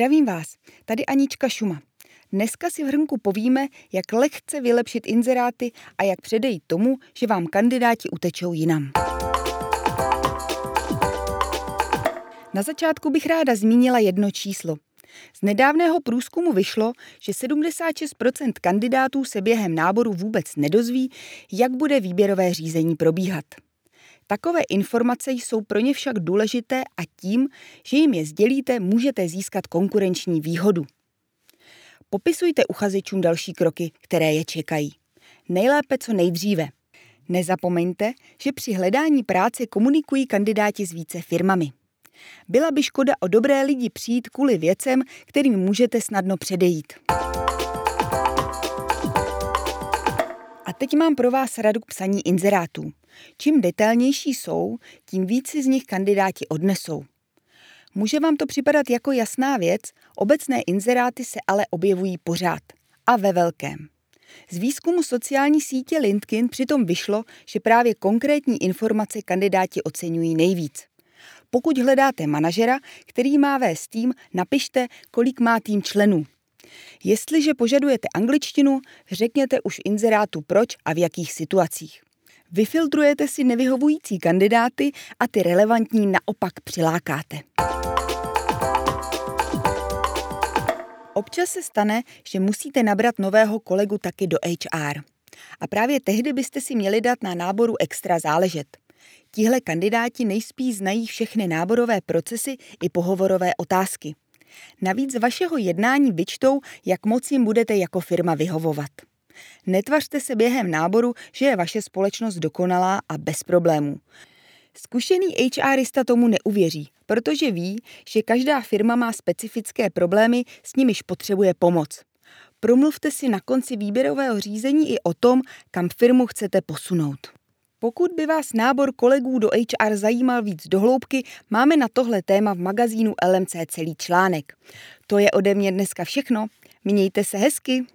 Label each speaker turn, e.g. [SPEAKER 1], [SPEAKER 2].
[SPEAKER 1] Zdravím vás, tady Anička Šuma. Dneska si v hrnku povíme, jak lehce vylepšit inzeráty a jak předejít tomu, že vám kandidáti utečou jinam. Na začátku bych ráda zmínila jedno číslo. Z nedávného průzkumu vyšlo, že 76% kandidátů se během náboru vůbec nedozví, jak bude výběrové řízení probíhat. Takové informace jsou pro ně však důležité a tím, že jim je sdělíte, můžete získat konkurenční výhodu. Popisujte uchazečům další kroky, které je čekají. Nejlépe co nejdříve. Nezapomeňte, že při hledání práce komunikují kandidáti s více firmami. Byla by škoda o dobré lidi přijít kvůli věcem, kterým můžete snadno předejít. A teď mám pro vás radu k psaní inzerátů. Čím detailnější jsou, tím víc si z nich kandidáti odnesou. Může vám to připadat jako jasná věc, obecné inzeráty se ale objevují pořád. A ve velkém. Z výzkumu sociální sítě LinkedIn přitom vyšlo, že právě konkrétní informace kandidáti oceňují nejvíc. Pokud hledáte manažera, který má vést tým, napište, kolik má tým členů. Jestliže požadujete angličtinu, řekněte už inzerátu proč a v jakých situacích. Vyfiltrujete si nevyhovující kandidáty a ty relevantní naopak přilákáte. Občas se stane, že musíte nabrat nového kolegu taky do HR. A právě tehdy byste si měli dát na náboru extra záležet. Tihle kandidáti nejspíš znají všechny náborové procesy i pohovorové otázky. Navíc z vašeho jednání vyčtou, jak moc jim budete jako firma vyhovovat. Netvařte se během náboru, že je vaše společnost dokonalá a bez problémů. Zkušený HRista tomu neuvěří, protože ví, že každá firma má specifické problémy, s nimiž potřebuje pomoc. Promluvte si na konci výběrového řízení i o tom, kam firmu chcete posunout. Pokud by vás nábor kolegů do HR zajímal víc dohloubky, máme na tohle téma v magazínu LMC celý článek. To je ode mě dneska všechno. Mějte se hezky.